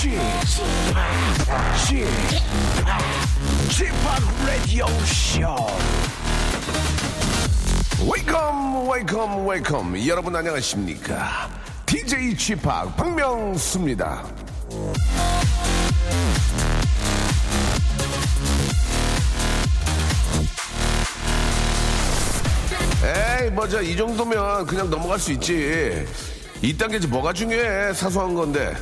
Chip, Radio Show. Welcome, welcome, welcome. 여러분 안녕하십니까? DJ Chip 박명수입니다. 에이, 뭐죠. 이 정도면 그냥 넘어갈 수 있지. 이 단계지 뭐가 중요해. 사소한 건데.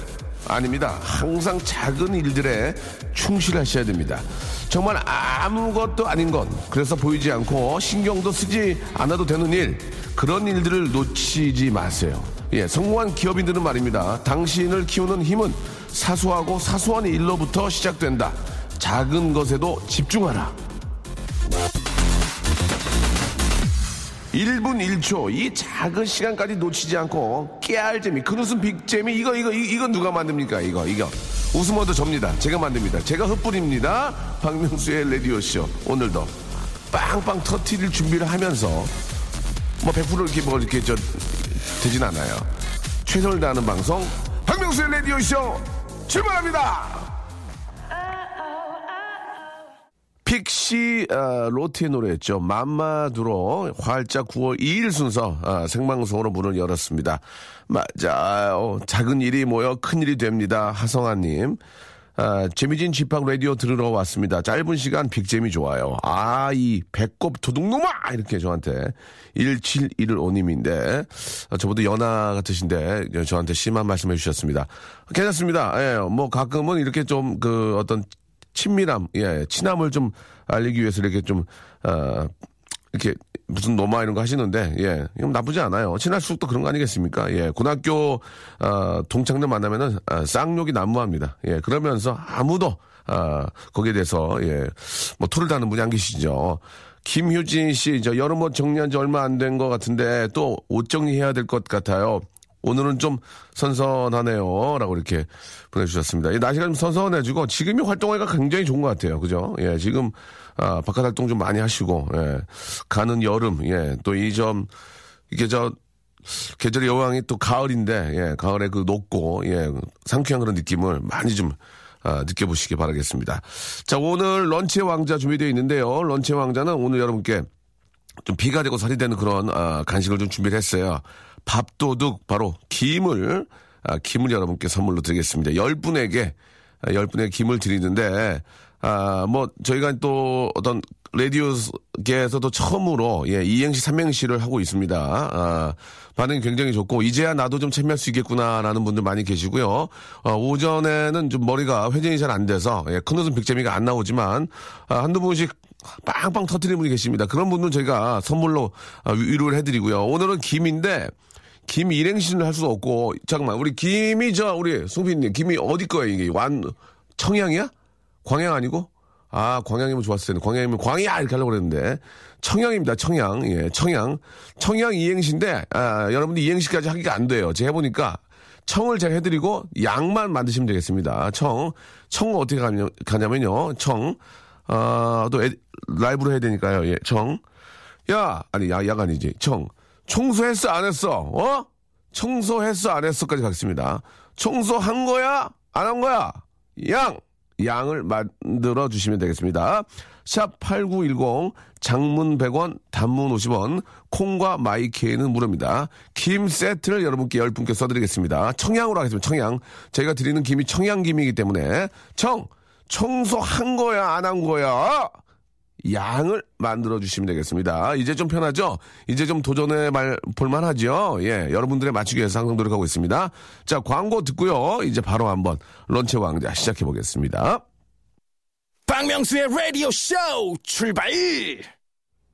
아닙니다. 항상 작은 일들에 충실하셔야 됩니다. 정말 아무것도 아닌 건, 그래서 보이지 않고 신경도 쓰지 않아도 되는 일, 그런 일들을 놓치지 마세요. 예, 성공한 기업인들은 말입니다. 당신을 키우는 힘은 사소하고 사소한 일로부터 시작된다. 작은 것에도 집중하라. 1분 1초. 이 작은 시간까지 놓치지 않고 깨알 재미 그 웃음 빅재미 이거 이거 이- 이거 누가 만듭니까? 이거 이거. 웃음 얻어 접니다. 제가 만듭니다. 제가 흩뿌립니다. 박명수의 라디오쇼. 오늘도 빵빵 터트릴 준비를 하면서 뭐 100% 이렇게 뭐 이렇게 저 되진 않아요. 최선을 다하는 방송 박명수의 라디오쇼 출발합니다 픽시 어, 로티의 노래였죠. 맘마두로 활짝 9월 2일 순서 어, 생방송으로 문을 열었습니다. 맞아요. 작은 일이 모여 큰 일이 됩니다. 하성아님. 아, 재미진 집합 라디오 들으러 왔습니다. 짧은 시간 빅잼이 좋아요. 아, 이 배꼽 도둑놈아! 이렇게 저한테 1715님인데, 아, 저보다 연하 같으신데, 저한테 심한 말씀 해 주셨습니다. 괜찮습니다. 예, 뭐 가끔은 이렇게 좀 그 어떤 친밀함, 예, 친함을 좀 알리기 위해서 이렇게 좀, 어, 이렇게 무슨 노마 이런 거 하시는데, 예, 이건 나쁘지 않아요. 친할수록 또 그런 거 아니겠습니까? 예, 고등학교, 어, 동창들 만나면은, 아, 쌍욕이 난무합니다. 예, 그러면서 아무도, 아, 거기에 대해서, 예, 뭐 토를 다는 분이 안 계시죠. 김효진 씨, 저 여름 옷 정리한 지 얼마 안 된 것 같은데 또 옷 정리해야 될 것 같아요. 오늘은 좀 선선하네요. 라고 이렇게 보내주셨습니다. 이 날씨가 좀 선선해지고 지금이 활동하기가 굉장히 좋은 것 같아요. 그죠? 예, 지금, 아, 바깥 활동 좀 많이 하시고, 예, 가는 여름, 예, 또 이 점, 이게 저, 계절의 여왕이 또 가을인데, 예, 가을에 그 높고, 예, 상쾌한 그런 느낌을 많이 좀, 아, 느껴보시기 바라겠습니다. 자, 오늘 런치의 왕자 준비되어 있는데요. 런치의 왕자는 오늘 여러분께 좀 비가 되고 살이 되는 그런 아, 간식을 좀 준비를 했어요. 밥도둑 바로 김을 아, 김을 여러분께 선물로 드리겠습니다. 열 분에게 아, 열 분에게 김을 드리는데 아 뭐 저희가 또 어떤 라디오계에서도 처음으로 예 이행시 삼행시를 하고 있습니다. 아 반응이 굉장히 좋고 이제야 나도 좀 참여할 수 있겠구나라는 분들 많이 계시고요. 어, 오전에는 좀 머리가 회전이 잘 안 돼서 예, 큰 웃음 빅재미가 안 나오지만 아, 한두 분씩 빵빵 터트리는 분이 계십니다. 그런 분들은 저희가 선물로 아, 위로를 해드리고요. 오늘은 김인데 김 일행신을 할수 없고 잠깐만 우리 김이 저 우리 송피님 김이 어디 거예요 이게 완 청양이야? 광양 아니고? 아 광양이면 좋았을 텐데 광양이면 광야 이렇게 하려고 그랬는데 청양입니다 청양 예 청양 청양 이행시인데 아, 여러분들 이행시까지 하기가 안 돼요. 제가 해보니까 청을 제가 해드리고 양만 만드시면 되겠습니다. 청, 청 어떻게 가냐, 가냐면요. 청, 아, 라이브로 해야 되니까요. 예, 청. 야, 아니, 야, 야가 아니지. 청. 청소했어, 안 했어? 어? 청소했어, 안 했어?까지 가겠습니다. 청소한 거야? 안 한 거야? 양! 양을 만들어 주시면 되겠습니다. 샵 8910, 장문 100원, 단문 50원, 콩과 마이케이는 무료입니다. 김 세트를 여러분께 10분께 써드리겠습니다. 청양으로 하겠습니다. 청양. 저희가 드리는 김이 청양김이기 때문에 청! 청소한 거야, 안 한 거야? 양을 만들어 주시면 되겠습니다. 이제 좀 편하죠? 이제 좀 도전해 말, 볼만하죠? 예, 여러분들의 맞추기 위해서 항상 노력하고 있습니다. 자, 광고 듣고요. 이제 바로 한번 런치 왕자 시작해 보겠습니다. 박명수의 라디오 쇼 출발!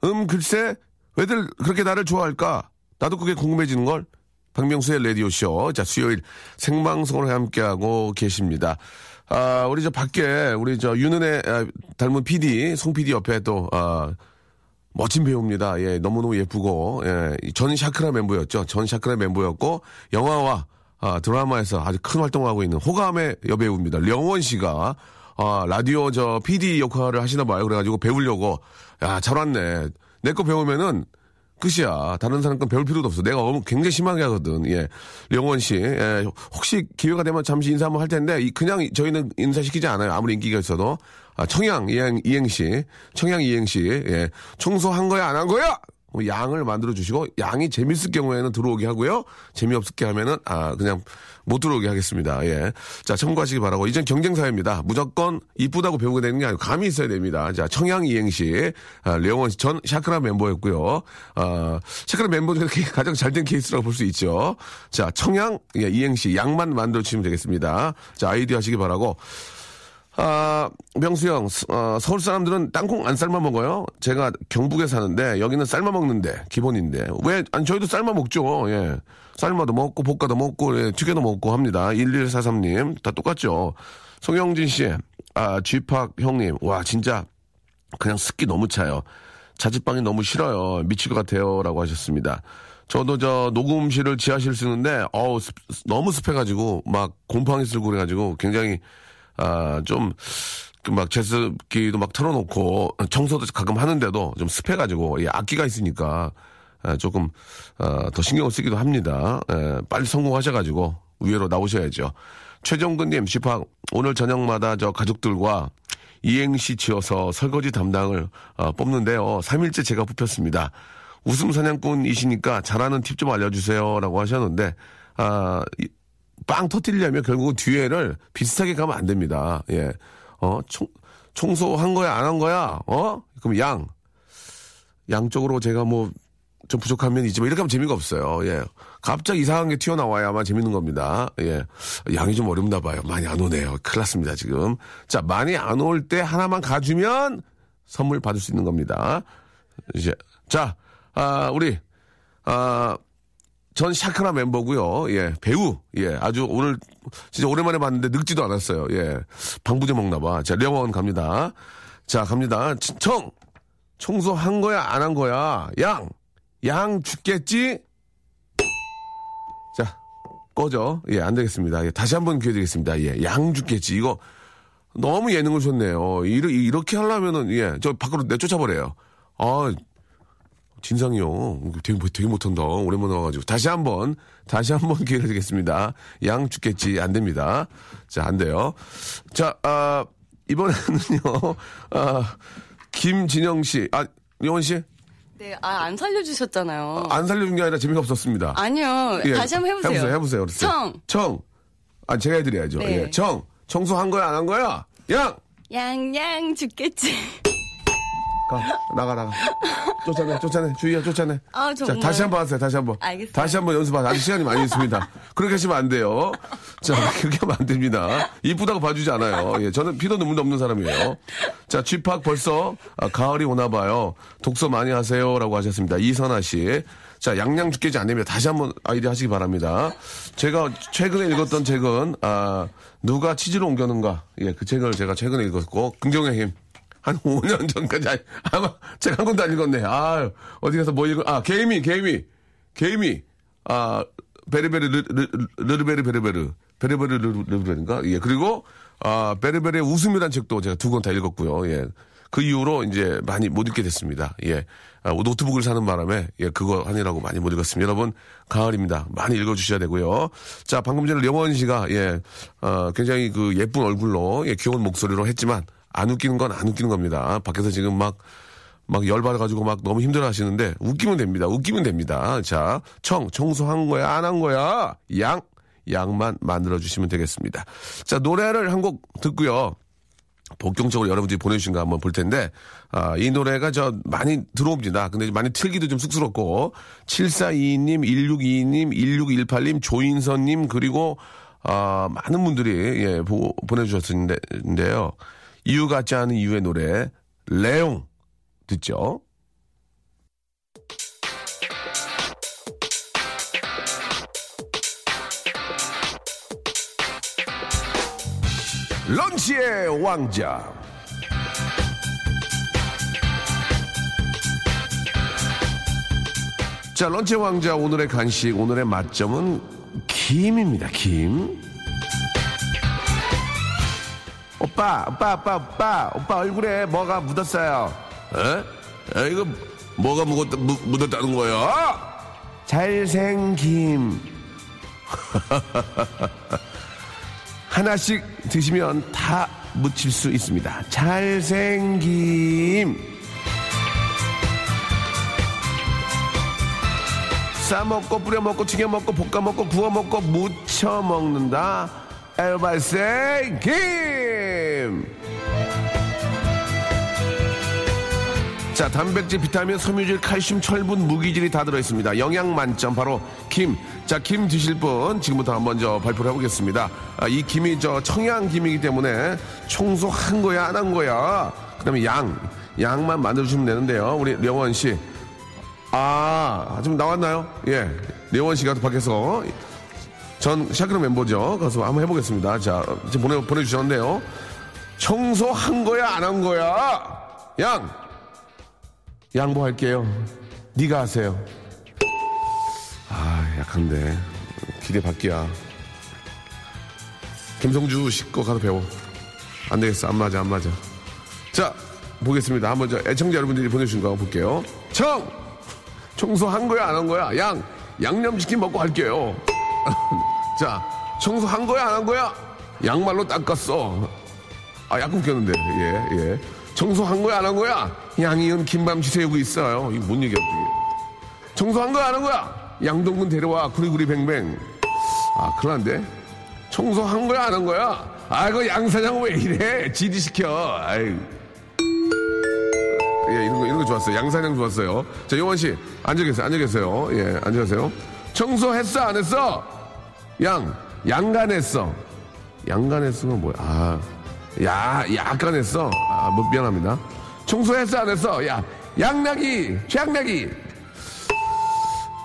음, 글쎄, 왜들 그렇게 나를 좋아할까? 나도 그게 궁금해지는 걸. 박명수의 라디오 쇼. 자, 수요일 생방송을 함께하고 계십니다. 아, 우리 저 밖에, 우리 저 윤은혜 아, 닮은 PD, 송 PD 옆에 또, 아, 멋진 배우입니다. 예, 너무너무 예쁘고, 예, 전 샤크라 멤버였죠. 전 샤크라 멤버였고, 영화와 아, 드라마에서 아주 큰 활동을 하고 있는 호감의 여배우입니다. 려원 씨가, 아, 라디오 저 PD 역할을 하시나 봐요. 그래가지고 배우려고, 야, 잘 왔네. 내 거 배우면은, 끝이야. 다른 사람 건 배울 필요도 없어. 내가 너무 굉장히 심하게 하거든. 예. 령원 씨. 예. 혹시 기회가 되면 잠시 인사 한번 할 텐데, 이- 그냥 저희는 인사시키지 않아요. 아무리 인기가 있어도. 아, 청양 이행, 이행시. 청양 이행시. 예. 청소한 거야, 안 한 거야? 뭐 양을 만들어 주시고 양이 재밌을 경우에는 들어오게 하고요. 재미없게 하면은 아 그냥 못 들어오게 하겠습니다. 예. 자, 참고하시기 바라고. 이젠 경쟁사입니다. 무조건 이쁘다고 배우게 되는 게 아니고 감이 있어야 됩니다. 자, 청양 이행시 아, 려원 씨, 전 샤크라 멤버였고요. 아, 샤크라 멤버 중에 가장 잘된 케이스라고 볼 수 있죠. 자, 청양 예, 이행시 양만 만들어 주시면 되겠습니다. 자, 아이디어 하시기 바라고. 아, 명수 형, 스- 어, 서울 사람들은 땅콩 안 삶아 먹어요? 제가 경북에 사는데 여기는 삶아 먹는데 기본인데 왜? 아니 저희도 삶아 먹죠. 예, 삶아도 먹고 볶아도 먹고 예, 튀겨도 먹고 합니다. 1143님 다 똑같죠. 송영진 씨, 아 쥐팍 형님, 와 진짜 그냥 습기 너무 차요. 자취방이 너무 싫어요. 미칠 것 같아요 라고 하셨습니다. 저도 저 녹음실을 지하실 쓰는데 어우 습- 너무 습해가지고 막 곰팡이 쓸고 그래가지고 굉장히 아 좀 막 제습기도 막 틀어놓고 청소도 가끔 하는데도 좀 습해가지고 예, 악기가 있으니까 아, 조금 아, 더 신경을 쓰기도 합니다. 예, 빨리 성공하셔가지고 위로 나오셔야죠. 최정근님, 쥐팍 오늘 저녁마다 저 가족들과 이행시 지어서 설거지 담당을 어, 뽑는데요. 3일째 제가 뽑혔습니다. 웃음 사냥꾼이시니까 잘하는 팁 좀 알려주세요라고 하셨는데 아, 이- 빵 터뜨리려면 결국 뒤에를 비슷하게 가면 안 됩니다. 예. 어, 청, 청소한 거야, 안 한 거야? 어? 그럼 양. 양쪽으로 제가 뭐, 좀 부족한 면이 있지만 이렇게 하면 재미가 없어요. 예. 갑자기 이상한 게 튀어나와야 아마 재밌는 겁니다. 예. 양이 좀 어렵나 봐요. 많이 안 오네요. 큰일 났습니다, 지금. 자, 많이 안 올 때 하나만 가주면 선물 받을 수 있는 겁니다. 이제, 자, 아, 우리, 아, 전 샤크라 멤버고요. 예, 배우. 예, 아주 오늘 진짜 오랜만에 봤는데 늙지도 않았어요. 예, 방부제 먹나 봐. 자, 령원 갑니다. 자, 갑니다. 치- 청. 청소 한 거야, 안 한 거야? 양. 양 죽겠지? 자, 꺼져. 예, 안 되겠습니다. 예, 다시 한번 기회 드리겠습니다. 예, 양 죽겠지. 이거 너무 예능을 줬네요. 이렇게 하려면은, 예, 저 밖으로 내쫓아버려요. 아, 진상이 형. 되게, 못- 되게 못한다. 오랜만에 와가지고. 다시 한 번, 다시 한 번 기회를 드리겠습니다. 양 죽겠지. 안 됩니다. 자, 안 돼요. 자, 아, 이번에는요, 아, 김진영 씨. 아, 영원 씨? 네, 아, 안 살려주셨잖아요. 안 살려준 게 아니라 재미가 없었습니다. 아니요. 예, 다시 한번 해보세요. 해보세요, 해보세요. 그랬어요. 청. 청. 아, 제가 해드려야죠. 네. 예, 청. 청소한 거야, 안 한 거야? 양! 양 양 죽겠지. 가, 나가, 나가. 쫓아내, 쫓아내. 주희야, 쫓아내. 아, 자. 다시 한 번 하세요, 다시 한 번. 알겠어요. 다시 한 번 연습하세요. 아직 시간이 많이 있습니다. 그렇게 하시면 안 돼요. 자, 그렇게 하면 안 됩니다. 이쁘다고 봐주지 않아요. 예, 저는 피도 눈물도 없는 사람이에요. 자, 쥐팍 벌써 아, 가을이 오나 봐요. 독서 많이 하세요. 라고 하셨습니다. 이선아 씨. 자, 양양 죽겠지 안 됩니다. 다시 한번 아이디어 하시기 바랍니다. 제가 최근에 읽었던 책은, 아, 누가 치즈를 옮겨는가. 예, 그 책을 제가 최근에 읽었고, 긍정의 힘. 한 5년 전까지 아니- 아마 제가 한 권도 안 읽었네. 아 어디 가서 뭐 읽어? 아 개미 개미 개미 아 베르베르 르- 르- 르르베르 베르베르 베르베르 르- 르르베르인가? 예 그리고 아 베르베르의 웃음이란 책도 제가 두 권 다 읽었고요. 예. 그 이후로 이제 많이 못 읽게 됐습니다. 예. 아, 노트북을 사는 바람에 예, 그거 하느라고 많이 못 읽었습니다. 여러분 가을입니다. 많이 읽어주셔야 되고요. 자 방금 전에 려원 씨가 예, 어, 굉장히 그 예쁜 얼굴로 예, 귀여운 목소리로 했지만 안 웃기는 건 안 웃기는 겁니다. 밖에서 지금 막, 막 열받아가지고 막 너무 힘들어 하시는데 웃기면 됩니다. 웃기면 됩니다. 자, 청, 청소한 거야? 안 한 거야? 양, 양만 만들어주시면 되겠습니다. 자, 노래를 한 곡 듣고요. 본격적으로 여러분들이 보내주신 거 한번 볼 텐데, 아, 이 노래가 저 많이 들어옵니다. 근데 많이 틀기도 좀 쑥스럽고, 7422님, 1622님, 1618님, 조인선님, 그리고, 아, 많은 분들이, 예, 보, 보내주셨는데요. 이유 같지 않은 이유의 노래, 레옹, 듣죠? 런치의 왕자. 자, 런치 왕자 오늘의 간식, 오늘의 맛점은 김입니다. 김. 오빠, 오빠, 오빠, 오빠, 오빠 얼굴에 뭐가 묻었어요. 에? 에, 이거 뭐가 묻었다, 묻, 묻었다는 거야? 잘생김. 하나씩 드시면 다 묻힐 수 있습니다. 잘생김. 싸먹고 뿌려먹고 튀겨먹고 볶아먹고 구워먹고 무쳐먹는다. 엘발생김. 자, 단백질, 비타민, 섬유질, 칼슘, 철분, 무기질이 다 들어있습니다. 영양 만점, 바로 김. 자, 김 드실 분, 지금부터 먼저 발표를 해보겠습니다. 아, 이 김이 저 청양김이기 때문에 청소 한 거야, 안 한 거야. 그 다음에 양. 양만 만들어주시면 되는데요. 우리 령원 씨. 아, 좀 나왔나요? 예. 령원 씨가 밖에서 전 샤크로 멤버죠. 가서 한번 해보겠습니다. 자, 지금 보내, 보내주셨는데요. 청소 한 거야, 안 한 거야? 양! 양보할게요. 네가 하세요. 아, 약한데. 기대 밖이야. 김성주 씻고 가서 배워. 안 되겠어. 안 맞아, 안 맞아. 자, 보겠습니다. 한번 저 애청자 여러분들이 보내주신 거 볼게요. 청! 청소 한 거야, 안 한 거야? 양! 양념치킨 먹고 할게요. 자, 청소 한 거야, 안 한 거야? 양말로 닦았어. 아, 약간 웃겼는데. 예, 예. 청소한 거야, 안 한 거야? 양이은 김밤지 새우고 있어요. 이거 뭔 얘기야, 이게. 청소한 거야, 안 한 거야? 양동근 데려와, 구리구리 뱅뱅. 아, 큰일 난데? 청소한 거야, 안 한 거야? 아, 이거 양사장 왜 이래? 지디 시켜. 아이. 예, 이런 거, 이런 거 좋았어요. 양사장 좋았어요. 자, 용원 씨, 앉아 계세요, 앉아 계세요. 예, 앉아 계세요. 청소했어, 안 했어? 양, 양간했어. 양간했으면 뭐야? 아, 야, 약간 했어. 아, 뭐, 미안합니다. 청소했어, 안 했어? 야, 양락이, 최양락이.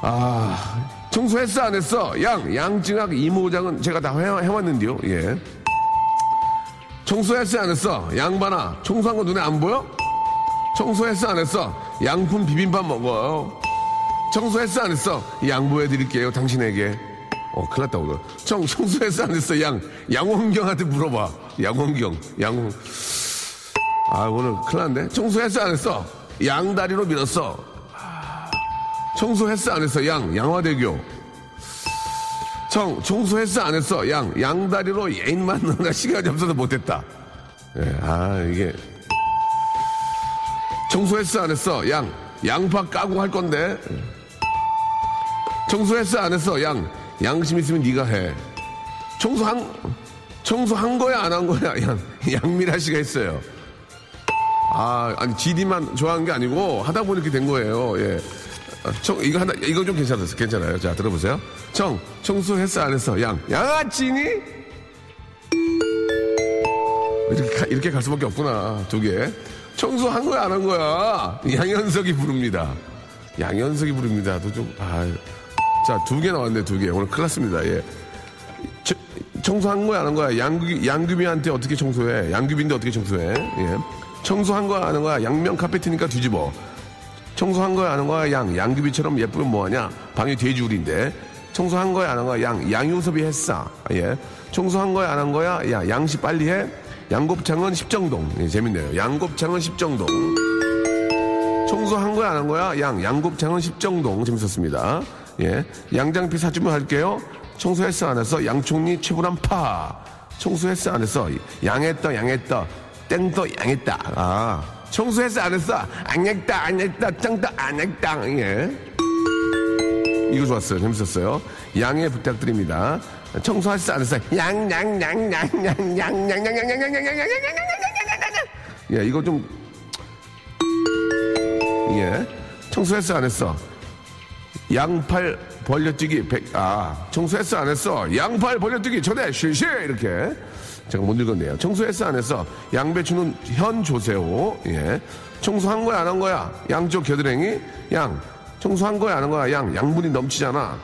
아, 청소했어, 안 했어? 양, 양증학 이모장은 제가 다 해, 해왔는데요. 예. 청소했어, 안 했어? 양반아, 청소한 거 눈에 안 보여? 청소했어, 안 했어? 양푼 비빔밥 먹어요. 청소했어, 안 했어? 양보해 드릴게요, 당신에게. 어, 큰일 났다, 오늘. 청, 청소했어, 안 했어? 양, 양원경한테 물어봐. 양원경, 양원. 아, 오늘 큰일 났네. 청소했어, 안 했어? 양다리로 밀었어. 청소했어, 안 했어? 양, 양화대교. 청, 청소했어, 안 했어? 양, 양다리로 예인 만나가 시간이 없어서 못했다. 예, 아, 이게. 청소했어, 안 했어? 양, 양파 까고 할 건데. 청소했어, 안 했어? 양, 양심 있으면 네가 해. 청소 한, 청소한 거야, 안 한 거야? 양, 양미라 씨가 했어요. 아, 아니, GD만 좋아하는 게 아니고, 하다 보니 이렇게 된 거예요, 예. 아, 청, 이거 하나, 이거 좀 괜찮았어. 괜찮아요. 자, 들어보세요. 청, 청소했어, 안 했어? 양, 양아치니? 이렇게, 가- 이렇게 갈 수밖에 없구나. 두 개. 청소한 거야, 안 한 거야? 양현석이 부릅니다. 양현석이 부릅니다. 또 좀, 아 자, 두 개 나왔네, 두 개. 오늘 큰일 났습니다. 예. 저- 청소한 거야, 안 한 거야? 양규, 양규비한테 어떻게 청소해? 양규비인데 어떻게 청소해? 예. 청소한 거야, 안 한 거야? 양면 카페트니까 뒤집어. 청소한 거야, 안 한 거야? 양. 양규비처럼 예쁘면 뭐하냐? 방이 돼지우리인데. 청소한 거야, 안 한 거야? 양. 양효섭이 했어. 예. 청소한 거야, 안 한 거야? 야, 양씨 빨리 해. 양곱창은 십정동. 예, 재밌네요. 양곱창은 십정동. 청소한 거야, 안 한 거야? 양. 양곱창은 십정동. 재밌었습니다. 예. 양장피 사주면 할게요. 청소했어, 안 했어? 양총리 최불한 파. 청소했어, 안 했어? 양했다, 양했다. 땡떠, 양했다. 아. 청소했어, 안 했어? 안 했다, 안 했다. 짱떠, 안 했다. 예. 이거 좋았어요. 재밌었어요. 양해 부탁드립니다. 청소했어, 안 했어? 양, 양, 양, 양, 양, 양, 양, 양, 양, 양, 양, 양, 양, 양, 양, 양, 양, 양, 양. 예, 이거 좀 예. 청소했어, 안 했어? 양팔 벌려뛰기 백, 아, 청소했어, 안 했어? 양팔 벌려뛰기 초대, 실시! 이렇게. 제가 못 읽었네요. 청소했어, 안 했어? 양배추는 현 조세호. 예. 청소한 거야, 안 한 거야? 양쪽 겨드랑이? 양. 청소한 거야, 안 한 거야? 양. 양분이 넘치잖아.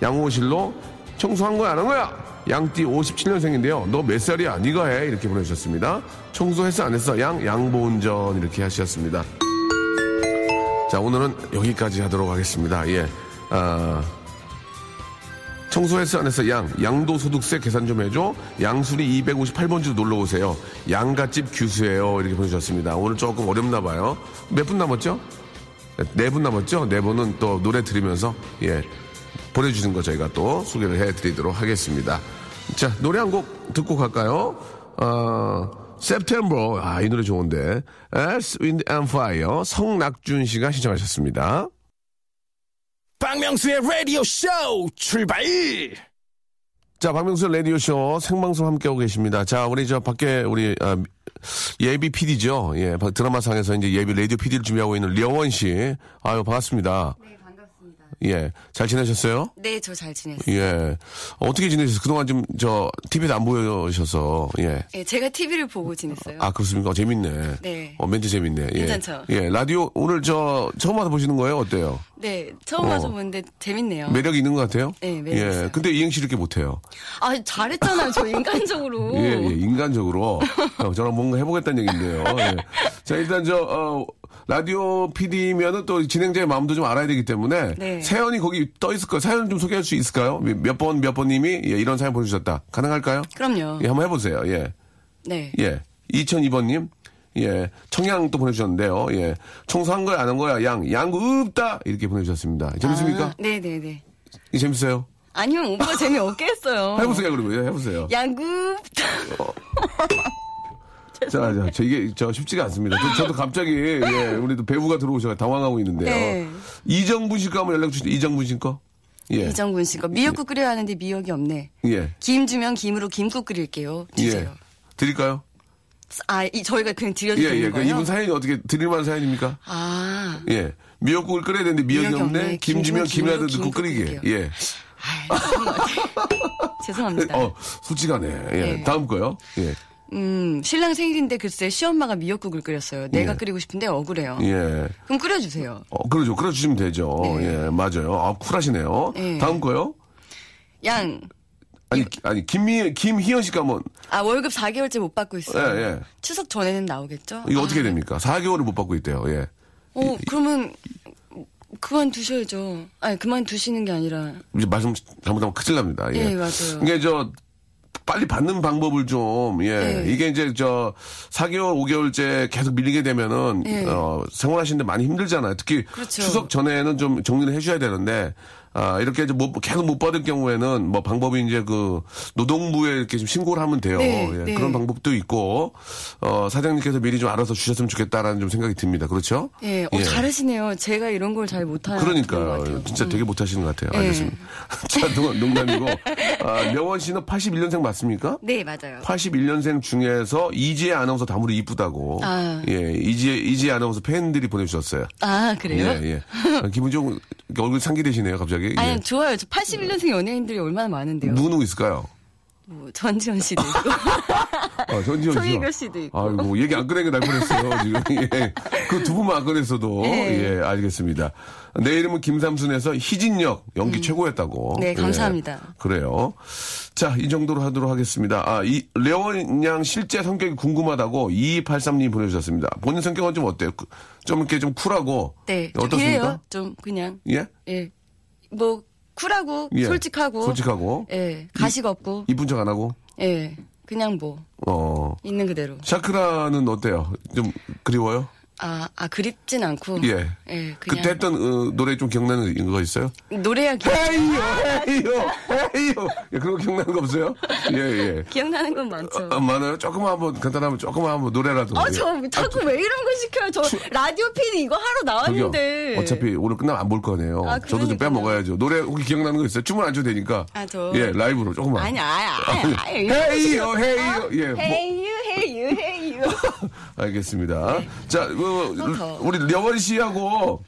양호실로 청소한 거야, 안 한 거야? 양띠 57년생인데요. 너 몇 살이야? 네가 해. 이렇게 보내주셨습니다. 청소했어, 안 했어? 양, 양보운전. 이렇게 하셨습니다. 자, 오늘은 여기까지 하도록 하겠습니다. 예. 아, 청소했어, 안 했어? 양. 양도소득세 계산 좀 해줘. 양수리 258번지로 놀러 오세요. 양갓집 규수예요. 이렇게 보내주셨습니다. 오늘 조금 어렵나 봐요. 몇 분 남았죠? 네 분 남았죠? 네 분은 또 노래 들으면서, 예, 보내주신 거 저희가 또 소개를 해드리도록 하겠습니다. 자, 노래 한 곡 듣고 갈까요? 어, September. 아, 이 노래 좋은데. As Wind and Fire. 성낙준 씨가 신청하셨습니다. 박명수의 라디오 쇼 출발! 자, 박명수 라디오 쇼 생방송 함께하고 계십니다. 자, 우리 저 밖에 우리, 아, 예비 PD죠. 예, 바- 드라마상에서 이제 예비 라디오 PD를 준비하고 있는 려원 씨. 아유, 반갑습니다. 네, 반갑습니다. 예, 잘 지내셨어요? 네, 저 잘 지냈어요. 예. 어떻게 지내셨어요? 그동안 좀, 저, TV에도 안 보여셔서, 예. 예, 제가 TV를 보고 지냈어요. 아, 그렇습니까? 어, 재밌네. 네. 어, 멘트 재밌네. 예. 괜찮죠? 예, 라디오, 오늘 저, 처음 와서 보시는 거예요? 어때요? 네, 처음 어. 와서 보는데 재밌네요. 매력이 있는 것 같아요? 네, 매력 예. 있어요. 근데 이행시 이렇게 못해요. 아, 잘했잖아요. 저 인간적으로. 예, 예, 인간적으로. 어, 저랑 뭔가 해보겠다는 얘기인데요. 예. 자, 일단 저, 어, 라디오 PD면은 또 진행자의 마음도 좀 알아야 되기 때문에. 네. 사연이 거기 떠 있을 거예요. 사연 좀 소개할 수 있을까요? 몇 번, 몇 번님이 예, 이런 사연 보내주셨다. 가능할까요? 그럼요. 예, 한번 해보세요. 예. 네. 예. 2002번님. 예. 청양 또 보내주셨는데요. 예. 청소한 거야, 안 한 거야? 양. 양구 없다! 이렇게 보내주셨습니다. 재밌습니까? 아, 네네네. 이 재밌어요? 아니면 오빠 재미없게 했어요. 해보세요, 그러면. 예, 해보세요. 야구. 자, 자, 저 이게 저 쉽지가 않습니다. 저, 도 갑자기 예, 우리 도 배우가 들어오셔서 당황하고 있는데요. 네. 이정분 씨거 한번 연락 주시죠. 이정분 씨 거. 예. 이정군 씨가 미역국 끓여야 하는데 미역이 없네. 예. 김 주면 김으로 김국 끓일게요. 주세요. 예. 드릴까요? 아, 이, 저희가 그냥 드려도 예, 예. 그 거예요? 이분 사연이 어떻게 드릴 만한 사연입니까? 아, 예. 미역국을 끓여야 되는데 미역이 미역이 없네. 없네. 김 주면 김 김이라도 넣고 끓이게. 예. 죄송합니다. 어, 솔직하네. 예. 네. 다음 거요. 예. 음, 신랑 생일인데 글쎄 시엄마가 미역국을 끓였어요. 내가 예. 끓이고 싶은데 억울해요. 예. 그럼 끓여주세요. 어, 그러죠. 그러주시면 되죠. 네. 예, 맞아요. 아, 쿨하시네요. 네. 다음 거요. 양, 아니, 아니, 김미, 김희연 씨가 한번, 아, 월급 4개월째 못 받고 있어요. 예, 예. 추석 전에는 나오겠죠? 이거 아, 어떻게 됩니까? 4개월을 못 받고 있대요. 예. 어, 그러면 그만 두셔야죠. 아니, 그만 두시는 게 아니라. 이제 말씀 잘못하면 큰일 납니다. 예. 예, 맞아요. 이게 저 빨리 받는 방법을 좀, 예. 네. 이게 이제 저 4개월, 5개월째 계속 밀리게 되면은, 네. 어, 생활하시는데 많이 힘들잖아요. 특히 그렇죠. 추석 전에는 좀 정리를 해줘야 되는데, 아, 이렇게 이제 못, 계속 못 받을 경우에는 뭐 방법이 이제 그 노동부에 이렇게 좀 신고를 하면 돼요. 네, 예, 네. 그런 방법도 있고, 어, 사장님께서 미리 좀 알아서 주셨으면 좋겠다라는 좀 생각이 듭니다. 그렇죠? 예, 어, 잘하시네요. 제가 이런 걸 잘 못하는 것 그러니까 같아요. 진짜 음. 되게 못하시는 것 같아요. 네. 알겠습니다. 자, 농- 농담이고 아, 명원 씨는 81년생 맞습니까? 네, 맞아요. 81년생 중에서 이지혜 아나운서 다무리 이쁘다고. 아. 예, 이지혜 이지혜 아나운서 팬들이 보내주셨어요. 아, 그래요? 예, 예. 아, 기분 좀 얼굴 상기되시네요, 갑자기. 아니, 예. 좋아요. 저 81년생 연예인들이 얼마나 많은데요. 누구 누구 있을까요? 뭐, 전지현 씨도 있고. 아, 전지현 씨. 송혜교 씨도 있고. 아이고, 얘기 안 꺼낸 게날 뻔했어요, 지금. 예. 그 두 분만 안 꺼냈어도. 예. 예, 알겠습니다. 내 이름은 김삼순에서 희진역 연기 최고였다고. 네, 예. 감사합니다. 그래요. 자, 이 정도로 하도록 하겠습니다. 아, 이, 레원 양 실제 성격이 궁금하다고 2283님 보내주셨습니다. 본인 성격은 좀 어때요? 그- 좀 이렇게 좀 쿨하고. 네, 어떻습니까? 좀 그냥 예? 예. 뭐 쿨하고 예. 솔직하고 솔직하고. 예. 가식 없고 이쁜 척 안 하고. 예. 그냥 뭐 어. 있는 그대로. 샤크라는 어때요? 좀 그리워요? 아, 아 그립진 않고 예. 예, 그냥 그때 했던 어, 노래 좀 기억나는 거 있어요? 노래야 기, 헤이요, 헤이요, 헤이요. 예, 그런 거 기억나는 거 없어요? 예, 예. 기억나는 건 많죠. 아, 많아요? 조금만 한번, 간단하면 조금만 한번 노래라도. 어, 예. 저 자꾸 왜 이런 거 시켜요? 저 라디오 PD 이거 하러 저기요. 나왔는데. 어차피 오늘 끝나면 안 볼 거네요. 아, 저도 좀. 빼먹어야죠. 노래 혹시 기억나는 거 있어요? 춤을 안 춰도 되니까. 아, 저- 예, 라이브로 조금만. 아니, 아니, 아니, 아니. 헤이요, 헤이요. 예, 뭐, 헤이유, 헤이유, 헤이유. 알겠습니다. 자, 그, 또 더. 우리 려원 씨하고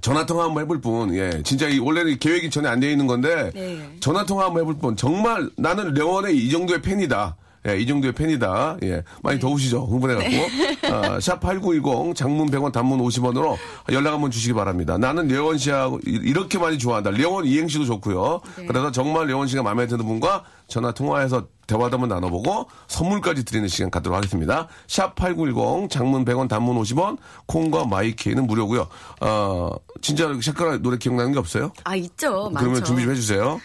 전화 통화 한번 해볼 분, 예, 진짜 이 원래는 계획이 전에 안돼 있는 건데 네. 전화 통화 한번 해볼 분, 정말 나는 려원의 이 정도의 팬이다. 예, 이 정도의 팬이다. 예, 많이 더우시죠? 흥분해갖고. 네. 아, 샵8910 장문 100원 단문 50원으로 연락 한번 주시기 바랍니다. 나는 려원 씨하고 이- 이렇게 많이 좋아한다. 려원 이행시도 좋고요. 네. 그래서 정말 려원 씨가 마음에 드는 분과 전화 통화해서 대화도 한번 나눠보고 선물까지 드리는 시간 갖도록 하겠습니다. 샵 8910 장문 100원 단문 50원 콩과 my K는 무료고요. 어, 진짜 샤크라 노래 기억나는 게 없어요? 아, 있죠. 많죠. 그러면 준비 좀 해주세요.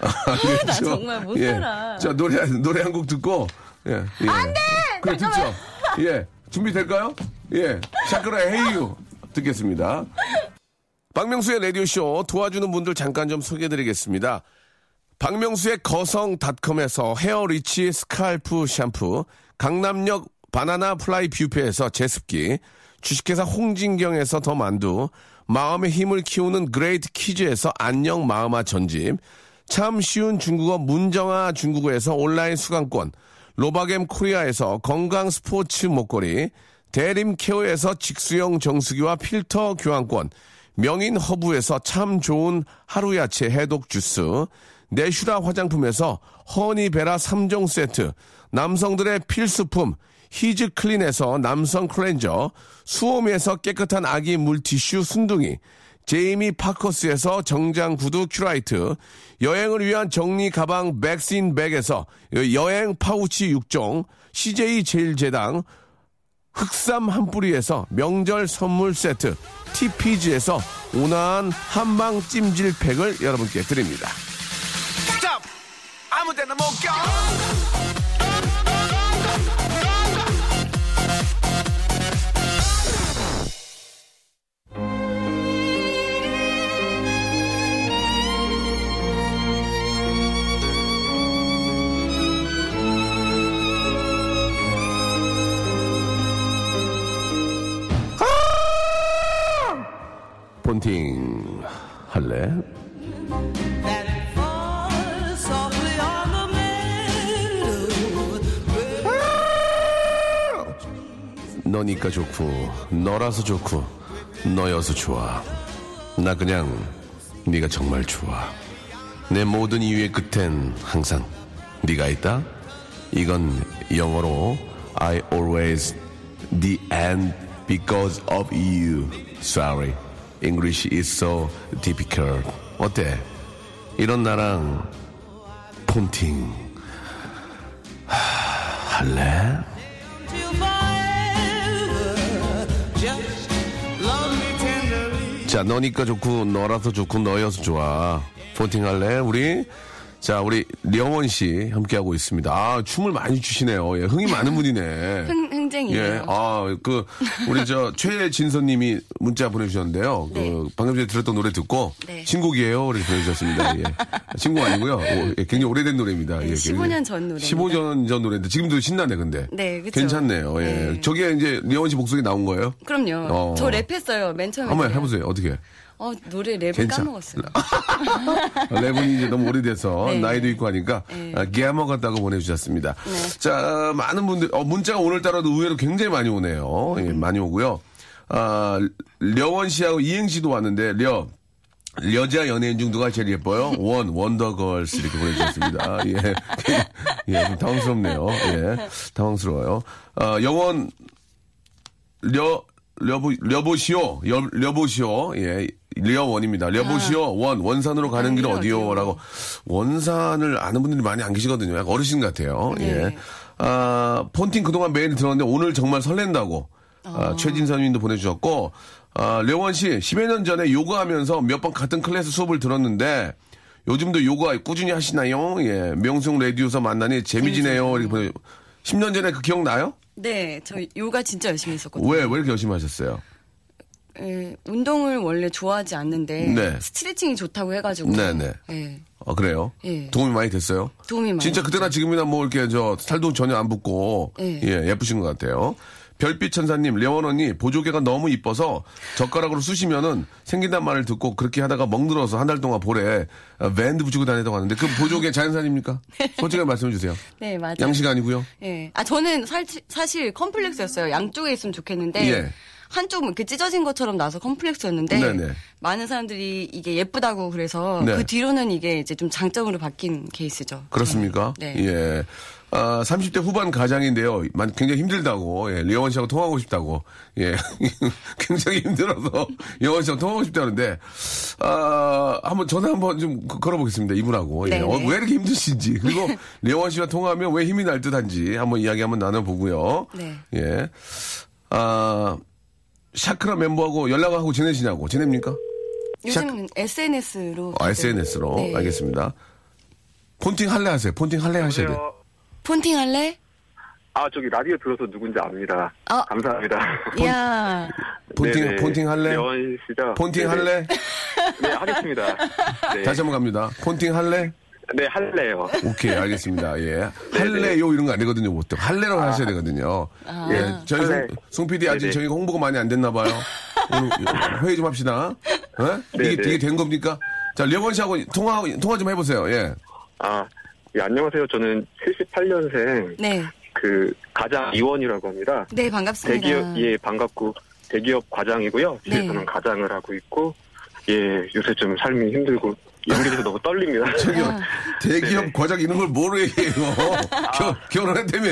알겠죠? 나 정말 못 예. 살아. 자, 노래, 노래 한 곡 듣고, 예. 예. 안 돼! 그래, 듣죠? 예. 준비될까요? 예. 샤크라의 Hey U. 듣겠습니다. 박명수의 라디오쇼 도와주는 분들 잠깐 좀 소개해드리겠습니다. 박명수의 거성닷컴에서 헤어리치 스칼프 샴푸, 강남역 바나나 플라이 뷔페에서 제습기, 주식회사 홍진경에서 더 만두, 마음의 힘을 키우는 그레이트 키즈에서 안녕 마음아 전집, 참 쉬운 중국어 문정아 중국어에서 온라인 수강권, 로바겜 코리아에서 건강 스포츠 목걸이, 대림 케어에서 직수형 정수기와 필터 교환권, 명인 허브에서 참 좋은 하루 야채 해독 주스, 내슈라 화장품에서 허니베라 3종 세트, 남성들의 필수품 히즈 클린에서 남성 클렌저, 수오미에서 깨끗한 아기 물티슈 순둥이, 제이미 파커스에서 정장 구두 큐라이트, 여행을 위한 정리 가방 bag in bag에서 여행 파우치 6종, CJ 제일제당, 흑삼 한 뿌리에서 명절 선물 세트, TPG에서 온화한 한방 찜질팩을 여러분께 드립니다. 스탑 아무 데나 못 껴. 본팅 할래? 너니까 좋고 너라서 좋고 너여서 좋아. 나 그냥 네가 정말 좋아. 내 모든 이유의 끝엔 항상 네가 있다. 이건 영어로 I always the end because of you. Sorry English is so difficult 어때 이런 나랑 폰팅 하, 할래? 자, 너니까 좋고, 너라서 좋고, 너여서 좋아. 폰팅 할래? 우리? 자, 우리 령원 씨 함께하고 있습니다. 아, 춤을 많이 추시네요. 예, 흥이 많은 분이네. 흥, 흥쟁이에요. 예, 아, 그, 우리 저, 최진선 님이 문자 보내 주셨는데요. 네. 그, 방금 전에 들었던 노래 듣고, 네. 신곡이에요. 이렇게 보내 주셨습니다. 예. 신곡 아니고요. 오, 예, 굉장히 오래된 노래입니다. 네, 예, 15년 전 노래입니다. 15년 전 노래인데, 지금도 신나네, 근데. 네, 그쵸. 괜찮네요. 예. 네. 저게 이제 령원 씨 목소리 나온 거예요? 그럼요. 어. 저 랩했어요. 맨 처음에. 한번 그냥. 해보세요. 어떻게? 어, 노래 랩을 괜찮- 까먹었어요. 랩은 이제 너무 오래돼서 네. 나이도 있고 하니까 네. 아, 깨먹었다고 보내주셨습니다. 자, 많은 분들, 어, 문자가 오늘따라도 의외로 굉장히 많이 오네요. 예, 많이 오고요. 아, 려원 씨하고 이행 씨도 왔는데, 려, 여자 연예인 중 누가 제일 예뻐요? 원, 원더걸스 이렇게 보내주셨습니다. 예. 예, 좀 당황스럽네요. 예. 당황스러워요. 아, 영원, 려, 려보, 려보시오. 여, 려보시오. 예. 려원입니다. 려보시오. 원. 원산으로 가는 길 가는 길 어디요? 라고. 원산을 아는 분들이 많이 안 계시거든요. 약간 어르신 같아요. 네. 예. 아, 폰팅 그동안 매일 들었는데 오늘 정말 설렌다고. 아, 최진선 님도 보내주셨고, 아, 려원 씨, 10여 년 전에 요가 하면서 몇 번 같은 클래스 수업을 들었는데, 요즘도 요가 꾸준히 하시나요? 예. 명승 레디오서 만나니 재미지네요. 이렇게 보내 10년 전에 그 기억나요? 네, 저 요가 진짜 열심히 했었거든요. 왜, 왜 이렇게 열심히 하셨어요? 예, 운동을 원래 좋아하지 않는데 네. 스트레칭이 좋다고 해가지고. 네, 네. 예, 어, 그래요? 예. 도움이 많이 됐어요? 도움이 많이. 진짜 그때나 지금이나 뭐 이렇게 저 살도 전혀 안 붓고 예. 예, 예쁘신 것 같아요. 별빛 천사님, 레원 언니 보조개가 너무 이뻐서 젓가락으로 쑤시면은 생긴단 말을 듣고 그렇게 하다가 멍들어서 한 달 동안 볼에 어, 밴드 붙이고 다니다고 하는데 그 보조개 자연산입니까? 솔직하게 말씀해 주세요. 네, 맞아요. 양식 아니고요. 예. 아, 저는 살, 사실 컴플렉스였어요. 양쪽에 있으면 좋겠는데. 예. 한쪽은 이렇게 찢어진 것처럼 나서 컴플렉스였는데. 네네. 많은 사람들이 이게 예쁘다고 그래서 네. 그 뒤로는 이게 이제 좀 장점으로 바뀐 케이스죠. 그렇습니까? 네. 예. 아, 30대 후반 가장인데요. 만- 굉장히 힘들다고, 예, 리원 씨하고 통하고 싶다고, 예. 굉장히 힘들어서 영원 씨하고 통하고 싶다는데, 아, 한번 전화 한번 좀 거- 걸어보겠습니다. 이분하고. 예. 네네. 어, 왜 이렇게 힘드신지. 그리고 리원 씨와 통화하면 왜 힘이 날 듯한지 한번 이야기 한번 나눠보고요. 네. 예. 아, 샤크라 멤버하고 연락하고 지내시냐고. 지냅니까? 요즘은 SNS로. 아, SNS로. 네. 알겠습니다. 폰팅 할래 하세요. 폰팅 할래 하셔야 돼요. 폰팅 할래? 아, 저기 라디오 들어서 누군지 압니다. 아. 감사합니다. 야 폰팅. 폰팅 할래? 려원 씨죠? 폰팅 네네. 할래? 네, 하겠습니다. 네, 다시 한번 갑니다. 폰팅 할래? 네 할래요. 오케이, 알겠습니다. 예. 할래요 이런 거안 되거든요, 보통. 할래라고 하셔야 되거든요. 예. 저희 할래. 송, 송 PD 아직 네네. 저희가 홍보가 많이 안 됐나 봐요. 회의 좀 합시다. 예? 이게, 네네. 이게 된 겁니까? 자, 려원 씨하고 통화, 통화 좀 해보세요. 예. 아, 예, 안녕하세요. 저는 78년생 네. 그 가장 이원이라고 합니다. 네, 반갑습니다. 대기업 예 반갑고 대기업 과장이고요. 집에서는 네. 가장을 하고 있고 예 요새 좀 삶이 힘들고 연기돼서 너무 떨립니다. 저기요, 아. 대기업 네네. 과장 이런 걸 뭐로 얘기해요? 결, 결혼했다며.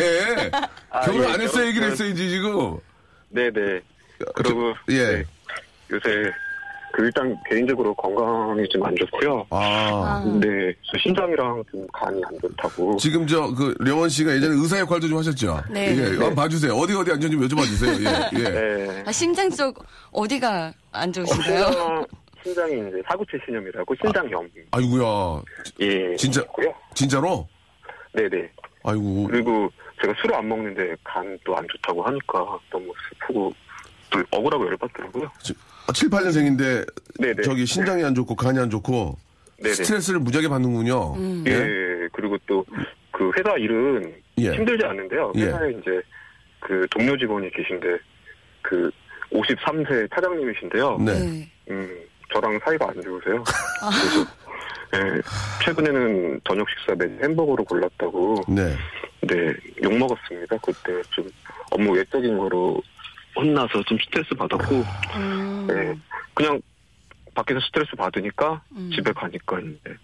아, 결혼 예, 안 했어 결혼- 얘기를 했어야지, 지금. 네네. 그리고 예. 네, 요새 그 일단 개인적으로 건강이 좀 안 좋고요. 아. 네, 저 심장이랑 좀 간이 안 좋다고. 지금 저, 그, 려원 씨가 예전에 의사 역할도 좀 하셨죠? 네. 예, 한번 봐주세요. 어디 어디 앉았는지 좀 여쭤봐 주세요. 예, 예. 네. 아, 심장 쪽 어디가 안 좋으신가요? 심장, 심장이 이제 사구체 신염이라고 심장염. 아이고야. 예. 진짜? 있고요. 진짜로? 네네. 아이고. 그리고 제가 술을 안 먹는데 간도 안 좋다고 하니까 너무 슬프고 또 억울하고 열받더라고요. 7, 8년생인데, 네네. 저기 신장이 안 좋고 간이 안 좋고, 네네. 스트레스를 무지하게 받는군요. 음. 예. 그리고 또 그 회사 일은 예. 힘들지 않는데요. 예. 회사에 이제 그 동료 직원이 계신데 그 53세 차장님이신데요. 네. 네. 음, 저랑 사이가 안 좋으세요. 그래서 예, 최근에는 저녁 식사 메뉴 햄버거로 골랐다고 네. 네, 욕 먹었습니다. 그때 좀 업무 외적인 거로 혼나서 좀 스트레스 받았고, 음. 네, 그냥 밖에서 스트레스 받으니까 음. 집에 가니까 이제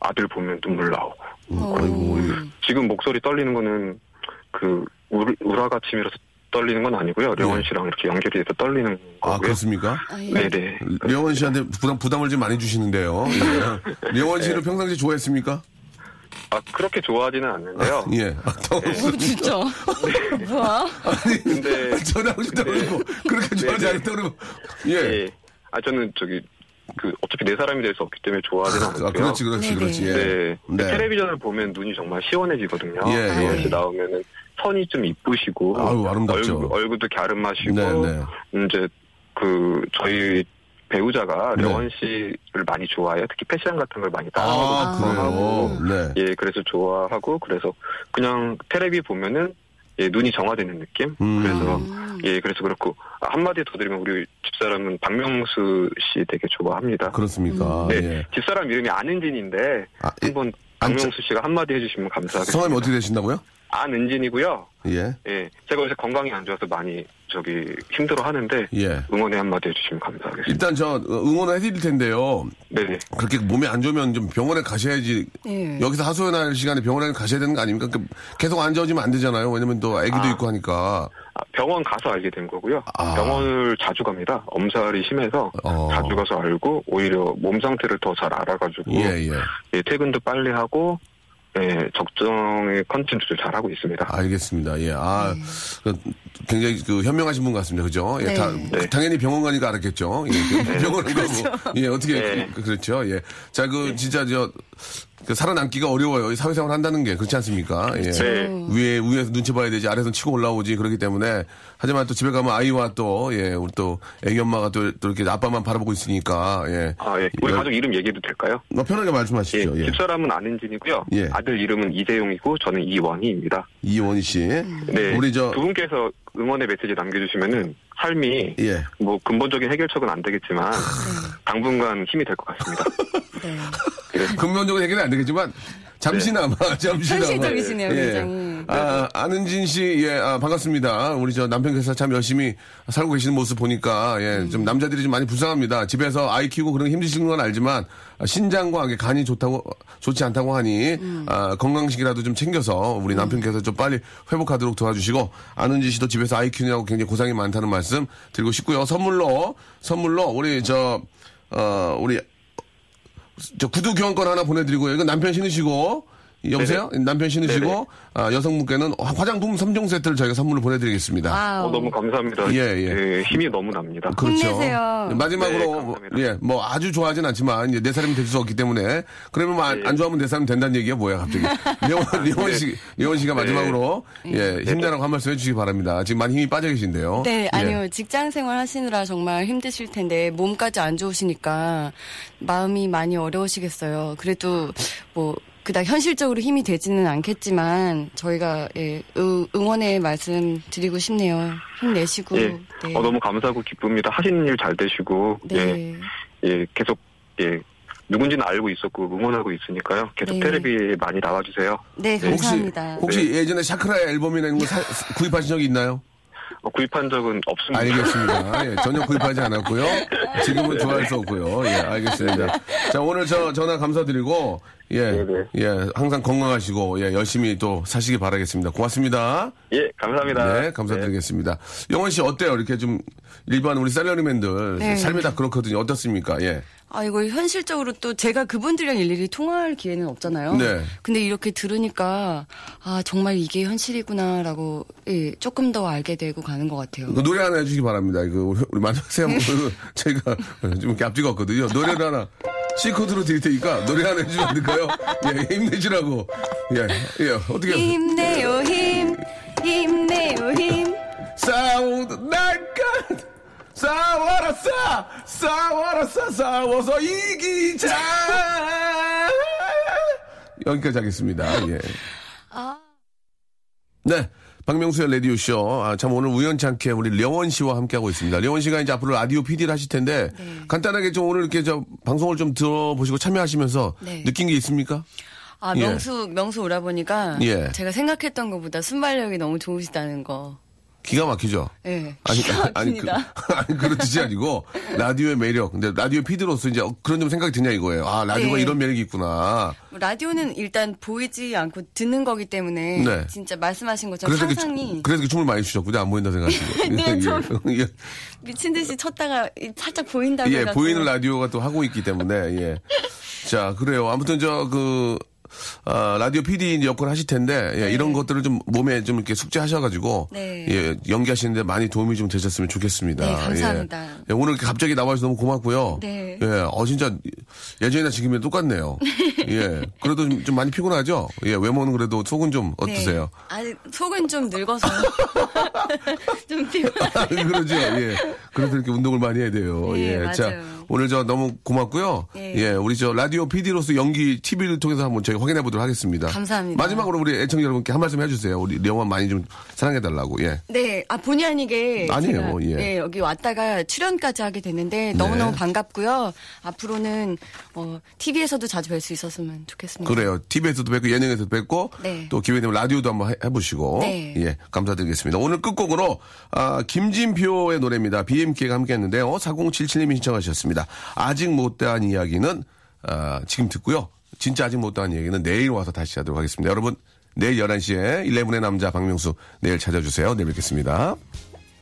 아들 보면 눈물 나오고. 어. 아이고. 지금 목소리 떨리는 거는 그 울, 울화가 치밀어서 떨리는 건 아니고요. 려원 씨랑 이렇게 연결이 돼서 떨리는 네. 아, 거고요. 그렇습니까? 네네. 려원 씨한테 부담, 부담을 좀 많이 주시는데요. 예. 려원 씨를 평상시 좋아했습니까? 아, 그렇게 좋아하지는 않는데요. 예. 아, 당황스러워. 어, 진짜. 뭐야? 아니, 근데- 전화하고 싶다고 네. 그러고, 그렇게 좋아하지 네. 않다고 그러고. 예. 예. 아, 저는 저기, 그, 어차피 내 사람이 될 수 없기 때문에 좋아하지는 아, 않고요. 그렇지, 그렇지, 네네. 그렇지. 예. 네. 네. 텔레비전을 보면 눈이 정말 시원해지거든요. 예, 예. 씨 나오면은 선이 좀 이쁘시고. 아유, 아름답죠. 얼굴, 얼굴도 갸름하시고. 네, 네. 이제, 그, 저희 배우자가 네. 려원 씨를 많이 좋아해요. 특히 패션 같은 걸 많이 따라하고 아? 네. 예, 그래서 좋아하고, 그래서 그냥 텔레비 보면은, 예, 눈이 정화되는 느낌? 음. 그래서, 예, 그래서 그렇고, 아, 한마디 더 드리면 우리 집사람은 박명수 씨 되게 좋아합니다. 그렇습니까? 네, 예. 집사람 이름이 안은진인데, 아, 이- 한번 안- 박명수 씨가 한마디 해주시면 감사하겠습니다. 성함이 어떻게 되신다고요? 안은진이고요. 예. 예, 제가 요새 건강이 안 좋아서 많이 저기 힘들어 하는데, 예. 응원의 한마디 해주시면 감사하겠습니다. 일단 저 응원을 해드릴 텐데요. 네네. 그렇게 몸이 안 좋으면 좀 병원에 가셔야지. 예. 여기서 하소연할 시간에 병원에 가셔야 되는 거 아닙니까? 그 계속 앉아오지면 안 되잖아요. 왜냐면 또 아기도 아. 있고 하니까. 아, 병원 가서 알게 된 거고요. 아. 병원을 자주 갑니다. 엄살이 심해서 어. 자주 가서 알고 오히려 몸 상태를 더 잘 알아가지고 예, 예. 예, 퇴근도 빨리 하고 예, 적정의 컨텐츠를 잘 하고 있습니다. 알겠습니다. 예. 아, 그, 굉장히 그 현명하신 분 같습니다. 그죠? 예. 네. 다, 네. 당연히 병원 가니까 알았겠죠. 예. 병원을 가고. 예, 어떻게. 네. 그, 그렇죠. 예. 자, 그, 진짜 저, 그 살아남기가 어려워요. 이 사회생활 한다는 게. 그렇지 않습니까? 예. 네. 위에, 위에서 눈치 봐야 되지, 아래에서 치고 올라오지. 그렇기 때문에. 하지만 또 집에 가면 아이와 또, 예, 우리 또 애기 엄마가 또, 또 이렇게 아빠만 바라보고 있으니까, 예. 아, 예. 우리 예. 가족 이름 얘기해도 될까요? 뭐 편하게 예, 말씀하십시오. 예. 집사람은 안은진이고요. 예. 아들 이름은 이재용이고 저는 이원희입니다. 이원희 씨. 네. 우리 저, 두 분께서 응원의 메시지 남겨주시면은 삶이 예. 뭐 근본적인 해결책은 안 되겠지만 당분간 힘이 될 것 같습니다. 네. 근본적으로 해결은 안 되겠지만 잠시나마 잠시나마 현실적이시네요, 굉장히. 아, 아는진 씨, 예, 아, 반갑습니다. 우리 저 남편께서 참 열심히 살고 계시는 모습 보니까, 예, 좀 남자들이 좀 많이 불쌍합니다. 집에서 아이 키우고 그런 거 힘드시는 건 알지만, 아, 신장과 이게 간이 좋다고, 좋지 않다고 하니, 아, 건강식이라도 좀 챙겨서 우리 남편께서 좀 빨리 회복하도록 도와주시고, 아는진 씨도 집에서 아이 키우느라고 굉장히 고생이 많다는 말씀 드리고 싶고요. 선물로, 선물로, 우리 저, 어, 우리 저 구두 교환권 하나 보내드리고요. 이건 남편 신으시고 여보세요? 남편 신으시고 네네. 아, 여성분께는 화장품 3종 세트를 저희가 선물로 보내드리겠습니다. 어, 너무 감사합니다. 예, 예. 예, 힘이 너무 납니다. 그렇죠. 힘내세요. 마지막으로 네, 뭐. 예, 뭐 아주 좋아하진 않지만 이제 내 사람이 될 수 없기 때문에 그러면 뭐 안, 네. 안 좋아하면 내 사람 된다는 얘기가 뭐야 갑자기? 리원 리원 씨 리원 씨가 네. 마지막으로 예 힘내라고 한 말씀 해주시기 바랍니다. 지금 많이 힘이 빠져 계신데요. 네, 예. 아니요. 직장 생활 하시느라 정말 힘드실 텐데 몸까지 안 좋으시니까 마음이 많이 어려우시겠어요. 그래도 뭐 그닥 현실적으로 힘이 되지는 않겠지만 저희가 예, 응- 응원의 말씀 드리고 싶네요. 힘내시고. 예. 네. 어, 너무 감사하고 기쁩니다. 하시는 일 잘 되시고, 예, 네. 예, 계속, 예, 누군지는 알고 있었고, 응원하고 있으니까요. 계속 네. 텔레비에 많이 나와주세요. 네, 혹시 감사합니다. 혹시 예전에 샤크라의 앨범이나 이런 거 사- 구입하신 적이 있나요? 어, 구입한 적은 없습니다. 알겠습니다. 예, 전혀 구입하지 않았고요. 지금은 좋아할 수 없고요. 예, 알겠습니다. 자, 오늘 저 전화 감사드리고, 예, 네네. 예, 항상 건강하시고, 예, 열심히 또 사시기 바라겠습니다. 고맙습니다. 예, 감사합니다. 네, 감사드리겠습니다. 영원 씨 어때요? 이렇게 좀 일반 우리 셀러리맨들 네. 삶이 다 그렇거든요. 어떻습니까? 예. 아, 이거 현실적으로 또 제가 그분들이랑 일일이 통화할 기회는 없잖아요. 네. 근데 이렇게 들으니까, 아, 정말 이게 현실이구나라고, 예, 조금 더 알게 되고 가는 것 같아요. 그 노래 하나 해주시기 바랍니다. 이거 우리, 우리 만나세요. 한번 저희가 좀 이렇게 앞뒤가 없거든요. 노래를 하나 C코드로 드릴 테니까 노래 하나 해주면 안 될까요? 예, 힘내시라고. 예, 예, 어떻게. 힘내요, 힘, 힘내요, 힘. 싸우던 날까 싸워라 싸 싸워라 싸 싸워서 이기자 여기까지 하겠습니다 예. 아. 네 박명수의 라디오 쇼 아, 참 오늘 우연치 않게 우리 려원 씨와 함께 하고 있습니다 려원 씨가 이제 앞으로 라디오 PD를 하실 텐데 네. 간단하게 좀 오늘 이렇게 저 방송을 좀 들어보시고 참여하시면서 네. 느낀 게 있습니까? 아, 예. 명수, 명수 오라보니까 예. 제가 생각했던 것보다 순발력이 너무 좋으시다는 거. 기가 막히죠. 예. 아니, 기가 아니, 그. 아니, 그런 뜻이 아니고, 라디오의 매력. 근데 라디오 피드로서 이제 그런 좀 생각이 드냐 이거예요. 아, 라디오가 네. 이런 매력이 있구나. 뭐 라디오는 일단 보이지 않고 듣는 거기 때문에 네. 진짜 말씀하신 것처럼 그래서 상상이 주- 그래서 이렇게 춤을 많이 추셨군요. 안 보인다 생각하시고. 네, 예, 저- 예, 미친 듯이 쳤다가 살짝 보인다고 예. 보이는 라디오가 또 하고 있기 때문에, 예. 자, 그래요. 아무튼 저, 그, 아, 라디오 PD 역할을 하실 텐데, 예, 이런 것들을 좀 몸에 좀 이렇게 숙제하셔가지고, 네. 예, 연기하시는데 많이 도움이 좀 되셨으면 좋겠습니다. 네, 감사합니다. 예. 예, 오늘 이렇게 갑자기 나와주셔서 너무 고맙고요. 네. 예, 어, 진짜 예전이나 지금이나 똑같네요. 예, 그래도 좀, 좀 많이 피곤하죠? 예, 외모는 그래도 속은 좀 어떠세요? 네. 아직 속은 좀 늙어서 좀 피곤. 그러죠. 예. 그래서 이렇게 운동을 많이 해야 돼요. 네, 예. 맞아요. 자, 오늘 저 너무 고맙고요. 네. 예. 우리 저 라디오 PD로서 연기 TV를 통해서 한번 저희 확인해 보도록 하겠습니다. 감사합니다. 마지막으로 우리 애청자 여러분께 한 말씀 해주세요. 우리 영화 많이 좀 사랑해 달라고. 예. 네, 아 본의 아니게 아니에요, 제가, 예. 네, 여기 왔다가 출연까지 하게 됐는데 너무 너무 반갑고요. 앞으로는 어, TV에서도 자주 뵐 수 있었으면 좋겠습니다. 그래요. TV에서도 뵙고 예능에서도 뵙고 네. 또 기회 되면 라디오도 한번 해- 해보시고 네. 예 감사드리겠습니다. 오늘 끝곡으로 아, 김진표의 노래입니다. BMK가 함께했는데요. 4077님이 신청하셨습니다. 아직 못다한 이야기는 아, 지금 듣고요. 진짜 아직 못다한 이야기는 내일 와서 다시 하도록 하겠습니다. 여러분 내일 11시에 11의 남자 박명수 내일 찾아주세요. 내일 뵙겠습니다.